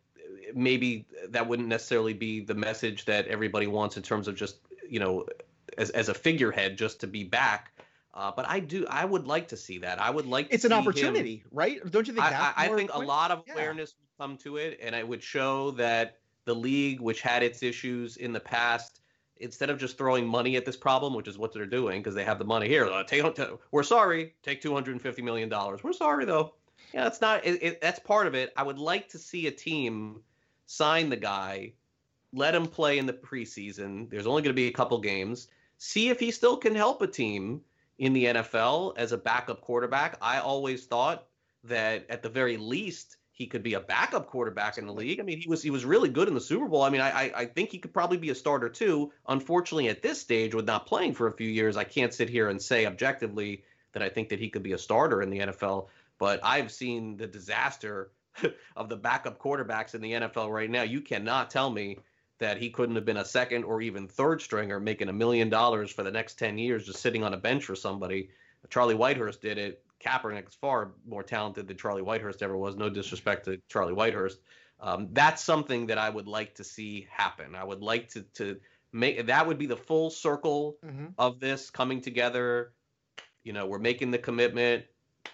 maybe that wouldn't necessarily be the message that everybody wants in terms of just, you know, as, as a figurehead just to be back. Uh, but I do, I would like to see that. I would like. it's an see him- opportunity right don't you think I, I, I think a lot of Yeah. awareness would come to it, and it would show that the league, which had its issues in the past, instead of just throwing money at this problem, which is what they're doing because they have the money here, uh, take, we're sorry, take two hundred and fifty million dollars. We're sorry though. Yeah, that's not. It, it, that's part of it. I would like to see a team sign the guy, let him play in the preseason. There's only going to be a couple games. See if he still can help a team in the NFL as a backup quarterback. I always thought that at the very least he could be a backup quarterback in the league. I mean, he was he was really good in the Super Bowl. I mean, I, I think he could probably be a starter too. Unfortunately, at this stage, with not playing for a few years, I can't sit here and say objectively that I think that he could be a starter in the NFL. But I've seen the disaster of the backup quarterbacks in the NFL right now. You cannot tell me that he couldn't have been a second or even third stringer making a million dollars for the next 10 years just sitting on a bench for somebody. Charlie Whitehurst did it. Kaepernick is far more talented than Charlie Whitehurst ever was. No disrespect to Charlie Whitehurst. Um, that's something that I would like to see happen. I would like to to make that would be the full circle mm-hmm. of this coming together. You know, we're making the commitment.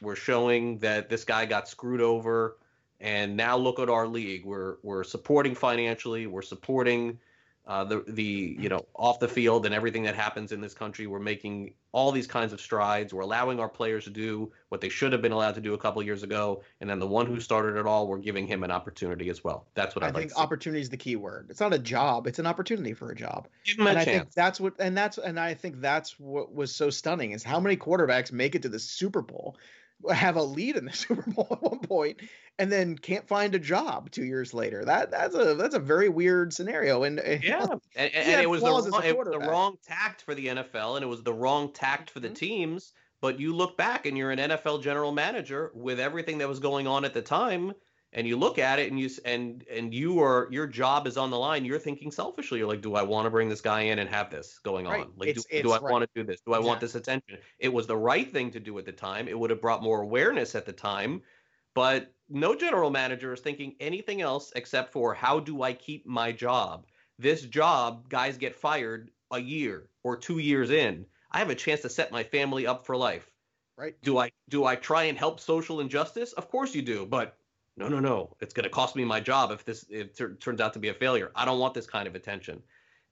We're showing that this guy got screwed over, and now look at our league. We're we're supporting financially. We're supporting uh, the the you know off the field and everything that happens in this country. We're making all these kinds of strides. We're allowing our players to do what they should have been allowed to do a couple years ago. And then the one who started it all, we're giving him an opportunity as well. That's what I'd I think. Like opportunity is the key word. It's not a job; it's an opportunity for a job. Give him a and chance. Think that's what, and that's, and I think that's what was so stunning is how many quarterbacks make it to the Super Bowl have a lead in the Super Bowl at one point and then can't find a job two years later. That that's a that's a very weird scenario. And yeah, and, and, and it was the wrong, it was the wrong tact for the NFL, and it was the wrong tact for the mm-hmm. teams. But you look back, and you're an NFL general manager with everything that was going on at the time, and you look at it, and you and and you are your job is on the line. You're thinking selfishly. You're like, do I want to bring this guy in and have this going right. on? Like, it's, do, it's do I right. want to do this? Do I exactly. want this attention? It was the right thing to do at the time. It would have brought more awareness at the time, but no general manager is thinking anything else except for how do I keep my job? This job, guys get fired a year or two years in. I have a chance to set my family up for life. Right. Do I do I try and help social injustice? Of course you do, but no, no, no. It's going to cost me my job if this if it turns out to be a failure. I don't want this kind of attention.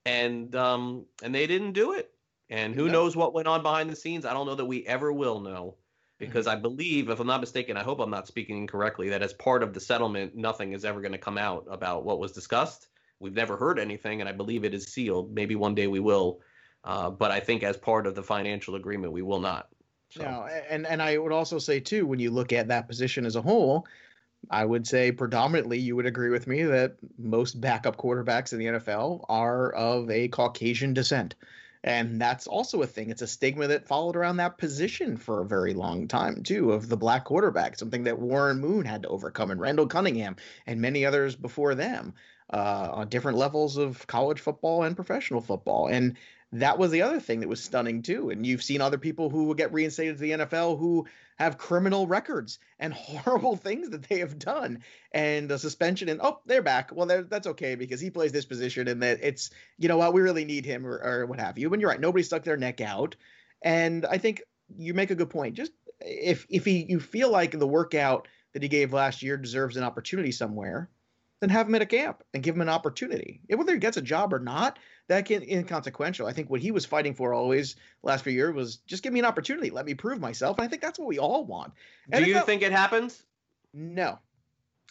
And um and they didn't do it. And who knows what went on behind the scenes? I don't know that we ever will know because mm-hmm. I believe, if I'm not mistaken, I hope I'm not speaking incorrectly, that as part of the settlement, nothing is ever going to come out about what was discussed. We've never heard anything, and I believe it is sealed. Maybe one day we will, uh, but I think as part of the financial agreement, we will not. So. No, and and I would also say too, when you look at that position as a whole, I would say predominantly you would agree with me that most backup quarterbacks in the NFL are of a Caucasian descent. And that's also a thing. It's a stigma that followed around that position for a very long time, too, of the black quarterback, something that Warren Moon had to overcome, and Randall Cunningham, and many others before them uh, on different levels of college football and professional football. And that was the other thing that was stunning too. And you've seen other people who get reinstated to the NFL who have criminal records and horrible things that they have done, and a suspension. And oh, they're back. Well, they're, that's okay because he plays this position, and that it's you know what we really need him or, or what have you. And you're right, nobody stuck their neck out. And I think you make a good point. Just if if he you feel like the workout that he gave last year deserves an opportunity somewhere, then have him at a camp and give him an opportunity. Whether he gets a job or not, that can inconsequential. I think what he was fighting for always last few years was just give me an opportunity, let me prove myself. And I think that's what we all want. And Do you think it happens? No.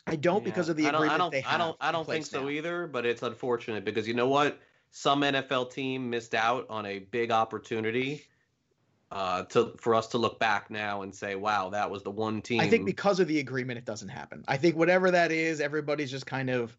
I don't yeah. because of the I don't, agreement I don't, they have. I don't, I don't think so now. either, but it's unfortunate because you know what? Some NFL team missed out on a big opportunity uh, to for us to look back now and say, wow, that was the one team. I think because of the agreement, it doesn't happen. I think whatever that is, everybody's just kind of.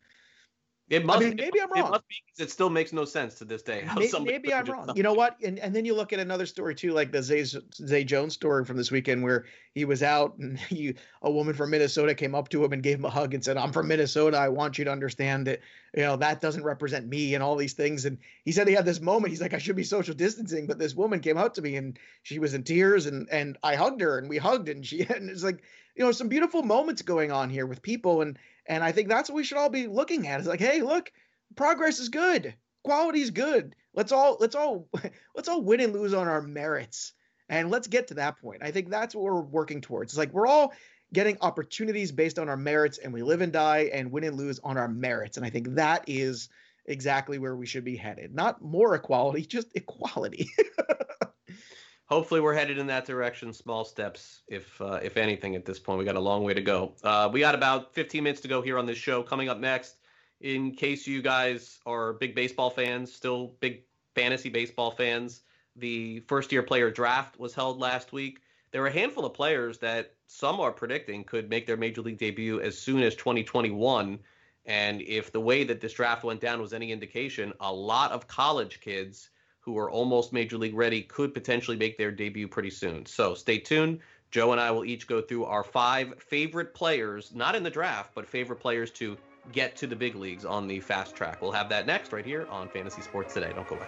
It must. I mean, maybe it, I'm wrong. It must be because it still makes no sense to this day. maybe, maybe I'm wrong. You know what? And and then you look at another story too, like the Zay, Zay Jones story from this weekend, where he was out and he, a woman from Minnesota came up to him and gave him a hug and said, "I'm from Minnesota. I want you to understand that you know that doesn't represent me and all these things." And he said he had this moment. He's like, "I should be social distancing," but this woman came out to me and she was in tears and and I hugged her and we hugged and she and it's like you know some beautiful moments going on here with people and and I think that's what we should all be looking at. It's like, hey, look progress is good. Quality is good. Let's all let's all let's all win and lose on our merits. And let's get to that point. I think that's what we're working towards. It's like we're all getting opportunities based on our merits and we live and die and win and lose on our merits. And I think that is exactly where we should be headed. Not more equality, just equality. Hopefully, we're headed in that direction. Small steps, if uh, if anything, at this point. We got a long way to go. Uh, we got about 15 minutes to go here on this show. Coming up next, in case you guys are big baseball fans, still big fantasy baseball fans, the first year player draft was held last week. There are a handful of players that some are predicting could make their major league debut as soon as 2021. And if the way that this draft went down was any indication, a lot of college kids who are almost major league ready could potentially make their debut pretty soon. So stay tuned. Joe and I will each go through our five favorite players, not in the draft, but favorite players to get to the big leagues on the fast track. We'll have that next right here on Fantasy Sports Today. Don't go away.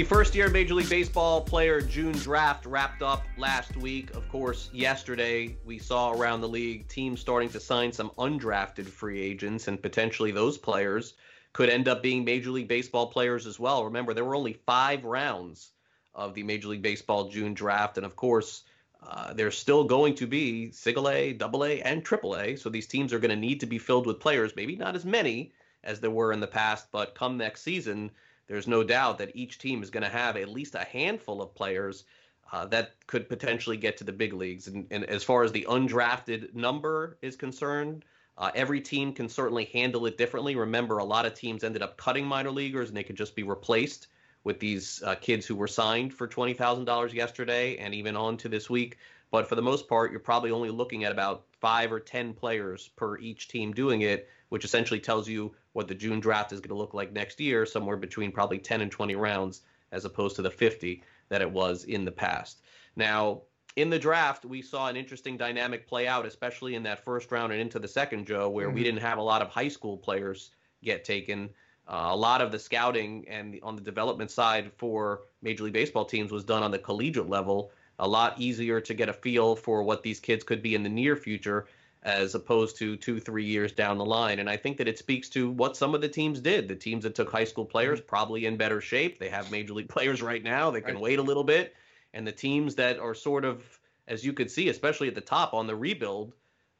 The first year Major League Baseball player June draft wrapped up last week. Of course, yesterday we saw around the league teams starting to sign some undrafted free agents, and potentially those players could end up being Major League Baseball players as well. Remember, there were only five rounds of the Major League Baseball June draft, and of course, uh, there's still going to be single A, double A, and triple A. So these teams are going to need to be filled with players, maybe not as many as there were in the past, but come next season there's no doubt that each team is going to have at least a handful of players uh, that could potentially get to the big leagues. And, and as far as the undrafted number is concerned, uh, every team can certainly handle it differently. Remember, a lot of teams ended up cutting minor leaguers and they could just be replaced with these uh, kids who were signed for $20,000 yesterday and even on to this week. But for the most part, you're probably only looking at about five or 10 players per each team doing it, which essentially tells you what the June draft is going to look like next year, somewhere between probably 10 and 20 rounds, as opposed to the 50 that it was in the past. Now, in the draft, we saw an interesting dynamic play out, especially in that first round and into the second, Joe, where mm-hmm. we didn't have a lot of high school players get taken. Uh, a lot of the scouting and the, on the development side for Major League Baseball teams was done on the collegiate level. A lot easier to get a feel for what these kids could be in the near future as opposed to two, three years down the line. And I think that it speaks to what some of the teams did. The teams that took high school players mm-hmm. probably in better shape. They have major league players right now. They can right. wait a little bit. And the teams that are sort of, as you could see, especially at the top on the rebuild,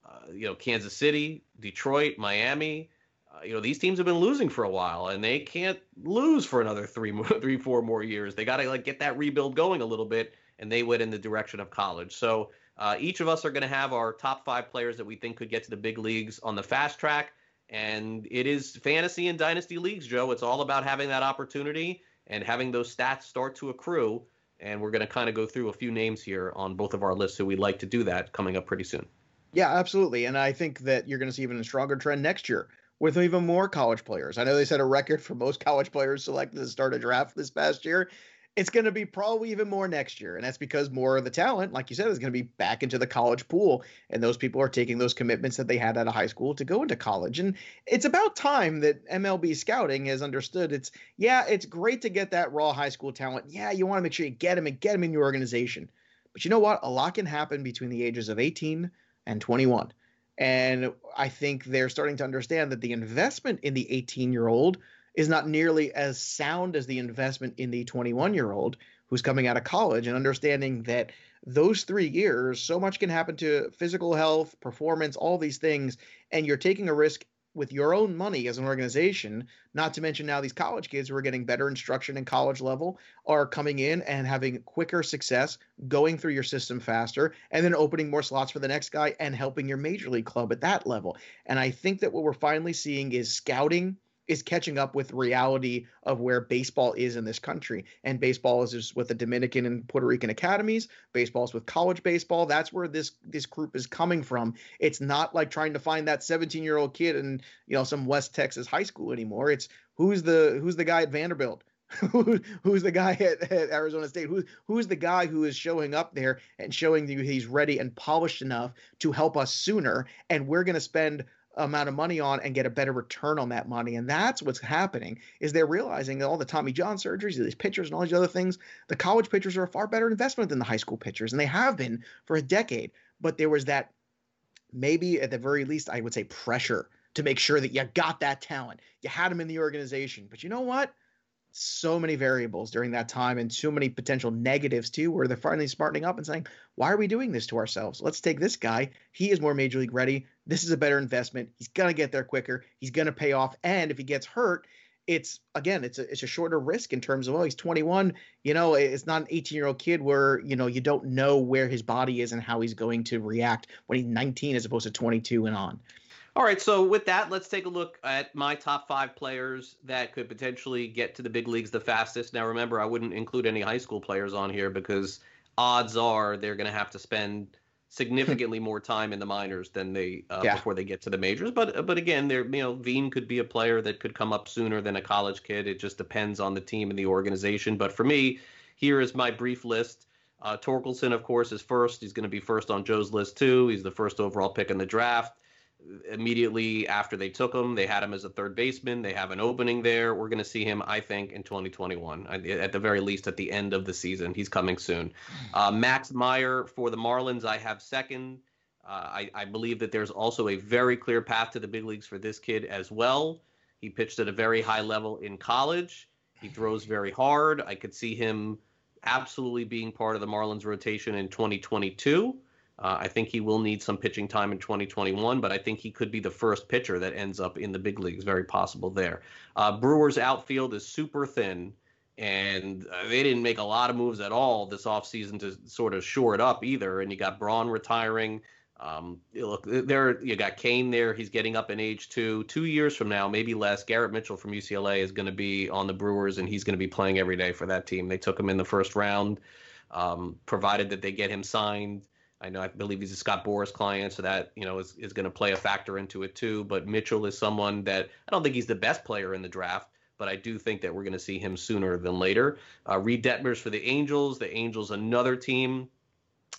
uh, you know, Kansas City, Detroit, Miami. Uh, you know, these teams have been losing for a while, and they can't lose for another three, three, four more years. They got to like get that rebuild going a little bit, and they went in the direction of college. So uh, each of us are going to have our top five players that we think could get to the big leagues on the fast track. And it is fantasy and dynasty leagues, Joe. It's all about having that opportunity and having those stats start to accrue. And we're going to kind of go through a few names here on both of our lists who we'd like to do that coming up pretty soon. Yeah, absolutely. And I think that you're going to see even a stronger trend next year with even more college players. I know they set a record for most college players selected to start a draft this past year it's going to be probably even more next year. And that's because more of the talent, like you said, is going to be back into the college pool. And those people are taking those commitments that they had out of high school to go into college. And it's about time that MLB scouting has understood it's, yeah, it's great to get that raw high school talent. Yeah, you want to make sure you get them and get them in your organization. But you know what? A lot can happen between the ages of 18 and 21. And I think they're starting to understand that the investment in the 18 year old is not nearly as sound as the investment in the 21 year old who's coming out of college and understanding that those three years, so much can happen to physical health, performance, all these things, and you're taking a risk with your own money as an organization, not to mention now these college kids who are getting better instruction in college level are coming in and having quicker success, going through your system faster, and then opening more slots for the next guy and helping your major league club at that level. And I think that what we're finally seeing is scouting is catching up with reality of where baseball is in this country. And baseball is just with the Dominican and Puerto Rican academies. Baseball is with college baseball. That's where this this group is coming from. It's not like trying to find that 17 year old kid in you know some West Texas high school anymore. It's who's the who's the guy at Vanderbilt. who's the guy at, at, Arizona State? Who's who's the guy who is showing up there and showing you he's ready and polished enough to help us sooner? And we're going to spend amount of money on and get a better return on that money. And that's what's happening is they're realizing that all the Tommy John surgeries, these pitchers and all these other things, the college pitchers are a far better investment than the high school pitchers. And they have been for a decade. But there was that maybe at the very least, I would say pressure to make sure that you got that talent. You had them in the organization. But you know what? So many variables during that time and so many potential negatives too, where they're finally smartening up and saying, why are we doing this to ourselves? Let's take this guy. He is more major league ready. This is a better investment. He's gonna get there quicker. He's gonna pay off. And if he gets hurt, it's again, it's a it's a shorter risk in terms of oh, he's 21. You know, it's not an 18 year old kid where you know you don't know where his body is and how he's going to react when he's 19 as opposed to 22 and on. All right, so with that, let's take a look at my top five players that could potentially get to the big leagues the fastest. Now, remember, I wouldn't include any high school players on here because odds are they're going to have to spend significantly more time in the minors than they uh, yeah. before they get to the majors. But but again, there you know Veen could be a player that could come up sooner than a college kid. It just depends on the team and the organization. But for me, here is my brief list. Uh, Torkelson, of course, is first. He's going to be first on Joe's list too. He's the first overall pick in the draft immediately after they took him, they had him as a third baseman. They have an opening there. We're going to see him, I think, in 2021, at the very least at the end of the season. He's coming soon. Uh, Max Meyer for the Marlins, I have second. Uh, I, I, believe that there's also a very clear path to the big leagues for this kid as well. He pitched at a very high level in college. He throws very hard. I could see him absolutely being part of the Marlins rotation in 2022. Uh, I think he will need some pitching time in 2021, but I think he could be the first pitcher that ends up in the big leagues. Very possible there. Uh, Brewers outfield is super thin, and uh, they didn't make a lot of moves at all this offseason to sort of shore it up either. And you got Braun retiring. Um, look, there you got Kane there. He's getting up in age too. Two years from now, maybe less. Garrett Mitchell from UCLA is going to be on the Brewers, and he's going to be playing every day for that team. They took him in the first round, um, provided that they get him signed. I know I believe he's a Scott Boras client, so that you know is, is going to play a factor into it too. But Mitchell is someone that I don't think he's the best player in the draft, but I do think that we're going to see him sooner than later. Uh, Reid Detmers for the Angels. The Angels, another team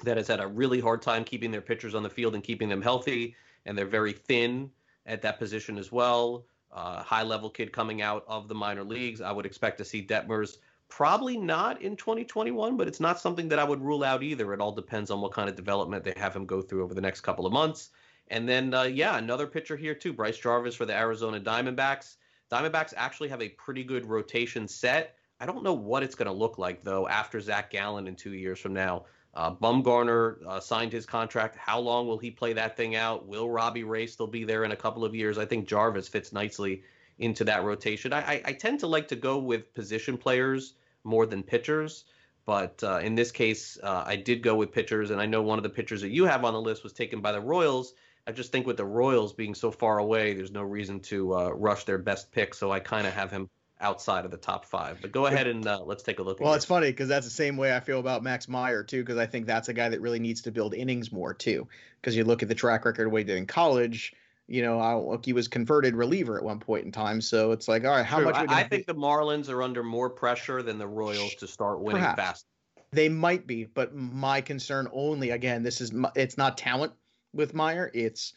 that has had a really hard time keeping their pitchers on the field and keeping them healthy, and they're very thin at that position as well. Uh, high level kid coming out of the minor leagues. I would expect to see Detmers Probably not in 2021, but it's not something that I would rule out either. It all depends on what kind of development they have him go through over the next couple of months. And then, uh, yeah, another pitcher here too, Bryce Jarvis for the Arizona Diamondbacks. Diamondbacks actually have a pretty good rotation set. I don't know what it's going to look like though after Zac Gallen in two years from now. Uh, Bumgarner uh, signed his contract. How long will he play that thing out? Will Robbie Ray still be there in a couple of years? I think Jarvis fits nicely into that rotation. I, I, I tend to like to go with position players more than pitchers. But uh, in this case, uh, I did go with pitchers, and I know one of the pitchers that you have on the list was taken by the Royals. I just think with the Royals being so far away, there's no reason to uh, rush their best pick. So I kind of have him outside of the top five. But go ahead and uh, let's take a look. Well, it's funny because that's the same way I feel about Max Meyer too, because I think that's a guy that really needs to build innings more too. Because you look at the track record what he did in college, you know, I, look, he was converted reliever at one point in time. So it's like, all right, how True. much? I, I think the Marlins are under more pressure than the Royals to start winning Perhaps. fast. They might be, but my concern only, again, this is it's not talent with Meyer, it's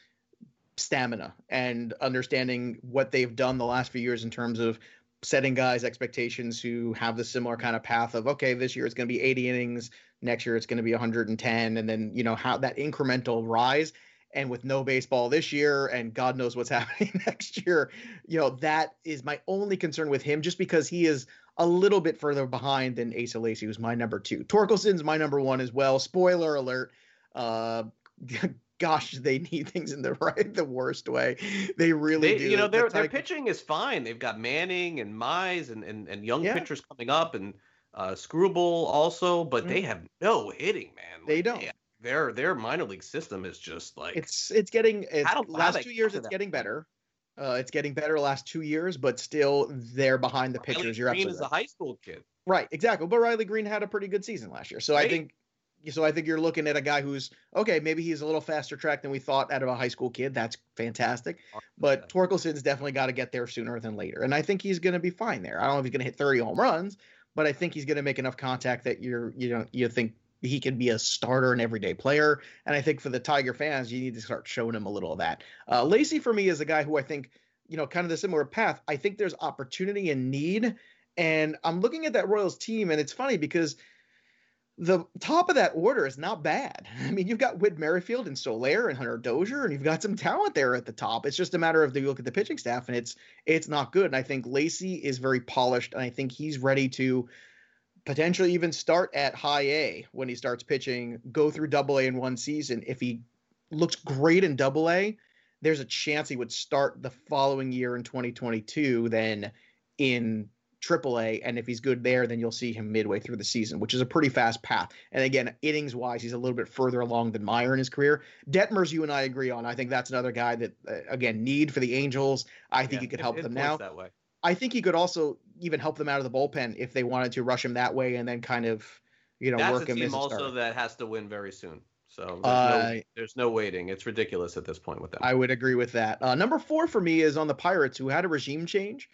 stamina and understanding what they've done the last few years in terms of setting guys expectations who have the similar kind of path of okay this year it's going to be 80 innings next year it's going to be 110 and then you know how that incremental rise and with no baseball this year and god knows what's happening next year you know that is my only concern with him just because he is a little bit further behind than Asa Lacy, who's my number two. Torkelson's my number one as well. Spoiler alert. Uh, gosh, they need things in the right, the worst way. They really they, do. You know, their their pitching is fine. They've got Manning and Mize and and, and young yeah. pitchers coming up and uh, Skubal also, but mm-hmm. they have no hitting, man. They don't. Their their minor league system is just like it's it's getting it's, last two years it's getting better. Uh, it's getting better last two years, but still they're behind the Riley pitchers. You're Greene is right. a high school kid, right? Exactly. But Riley Greene had a pretty good season last year, so right? I think so. I think you're looking at a guy who's okay. Maybe he's a little faster track than we thought out of a high school kid. That's fantastic. But Torkelson's definitely got to get there sooner than later, and I think he's going to be fine there. I don't know if he's going to hit 30 home runs, but I think he's going to make enough contact that you're you know you think he can be a starter and everyday player. And I think for the Tiger fans, you need to start showing him a little of that. Uh, Lacy for me is a guy who I think, you know, kind of the similar path. I think there's opportunity and need. And I'm looking at that Royals team, and it's funny because the top of that order is not bad. I mean, you've got Whit Merrifield and Soler and Hunter Dozier, and you've got some talent there at the top. It's just a matter of the you look at the pitching staff, and it's it's not good. And I think Lacy is very polished, and I think he's ready to potentially even start at high A when he starts pitching, go through double A in one season. If he looks great in double A, there's a chance he would start the following year in 2022 then in AAA, and if he's good there, then you'll see him midway through the season, which is a pretty fast path. And again, innings wise, he's a little bit further along than Meyer in his career. Detmers, you and I agree on. I think that's another guy that, uh, again, need for the Angels. I think yeah, he could help it, it them now. That way. I think he could also even help them out of the bullpen if they wanted to rush him that way and then kind of, you know, that's work him. That's a team also that has to win very soon. So there's, uh, no, there's, no, waiting. It's ridiculous at this point with them. I would agree with that. Uh, number four for me is on the Pirates, who had a regime change,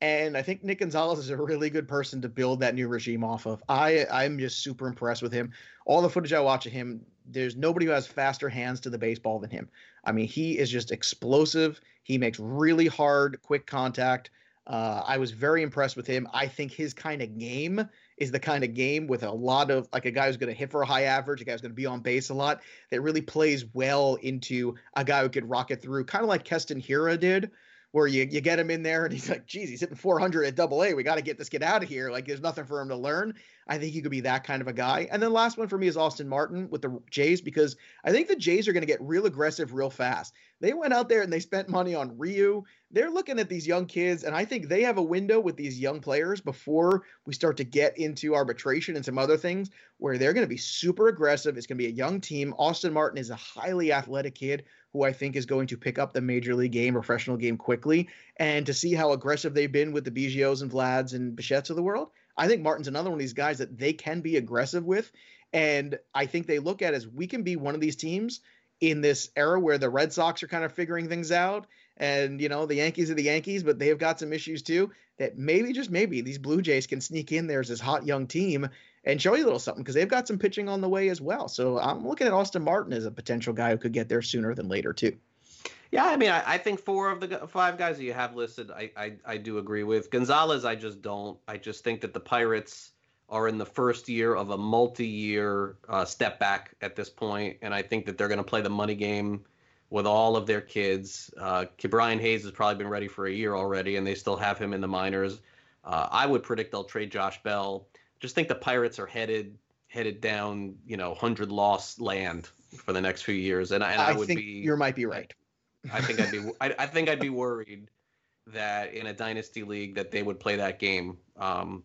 and I think Nick Gonzalez is a really good person to build that new regime off of. I I'm just super impressed with him. All the footage I watch of him, there's nobody who has faster hands to the baseball than him. I mean, he is just explosive. He makes really hard, quick contact. Uh, I was very impressed with him. I think his kind of game is the kind of game with a lot of like a guy who's going to hit for a high average, a guy who's going to be on base a lot, that really plays well into a guy who could rocket through, kind of like Keston Hiura did where you, you get him in there and he's like, geez, he's hitting 400 at double A. We got to get this kid out of here. Like, there's nothing for him to learn. I think he could be that kind of a guy. And then last one for me is Austin Martin with the Jays because I think the Jays are going to get real aggressive real fast. They went out there and they spent money on Ryu. They're looking at these young kids, and I think they have a window with these young players before we start to get into arbitration and some other things where they're going to be super aggressive. It's going to be a young team. Austin Martin is a highly athletic kid who I think is going to pick up the major league game, professional game quickly. And to see how aggressive they've been with the Biggios and Vlads and Bichette's of the world, I think Martin's another one of these guys that they can be aggressive with. And I think they look at as we can be one of these teams in this era where the Red Sox are kind of figuring things out. And, you know, the Yankees are the Yankees, but they have got some issues too. That maybe, just maybe, these Blue Jays can sneak in there as this hot young team and show you a little something because they've got some pitching on the way as well. So I'm looking at Austin Martin as a potential guy who could get there sooner than later too. Yeah, I mean, I, I think four of the five guys that you have listed, I, I, I do agree with Gonzalez. I just don't. I just think that the Pirates are in the first year of a multi-year uh, step back at this point, and I think that they're going to play the money game with all of their kids. Uh, Brian Hayes has probably been ready for a year already, and they still have him in the minors. Uh, I would predict they'll trade Josh Bell just think the Pirates are headed headed down, you know, hundred loss land for the next few years, and, and I, I, would think be. You might be right. I think I'd be. I, I, think I'd be worried that in a dynasty league that they would play that game um,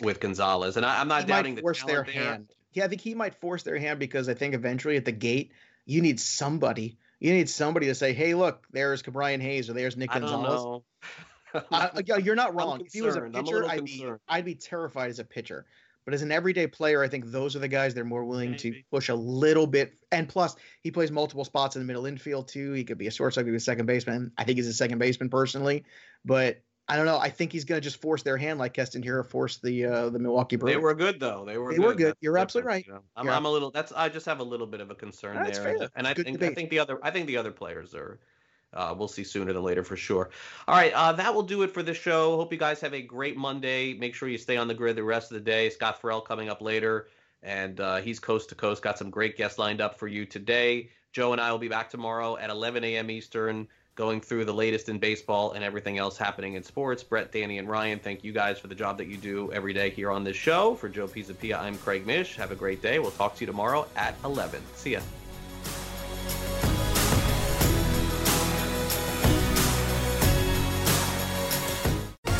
with Gonzalez, and I, am not he doubting might force the their there. hand. Yeah, I think he might force their hand because I think eventually at the gate you need somebody. You need somebody to say, "Hey, look, there's Ke'Bryan Hayes or there's Nick Gonzalez." uh, you're not wrong. If he was a pitcher, a I'd be I'd be terrified as a pitcher. But as an everyday player, I think those are the guys that are more willing Maybe. to push a little bit. And plus, he plays multiple spots in the middle infield too. He could be a shortstop, he could be a second baseman. I think he's a second baseman personally, but I don't know. I think he's going to just force their hand like Keston Hiura forced the uh, the Milwaukee Brewers. They were good though. They were. They good. were good. That's You're absolutely right. You know? I'm, I'm, a little. That's. I just have a little bit of a concern that's there. Fair. And I think. Debate. I think the other. I think the other players are uh, we'll see sooner than later for sure. All right, uh, that will do it for this show. Hope you guys have a great Monday. Make sure you stay on the grid the rest of the day. Scott Ferrall coming up later, and uh, he's coast to coast. Got some great guests lined up for you today. Joe and I will be back tomorrow at 11 a.m. Eastern, going through the latest in baseball and everything else happening in sports. Brett, Danny, and Ryan, thank you guys for the job that you do every day here on this show. For Joe Pisapia, I'm Craig Mish. Have a great day. We'll talk to you tomorrow at 11. See ya.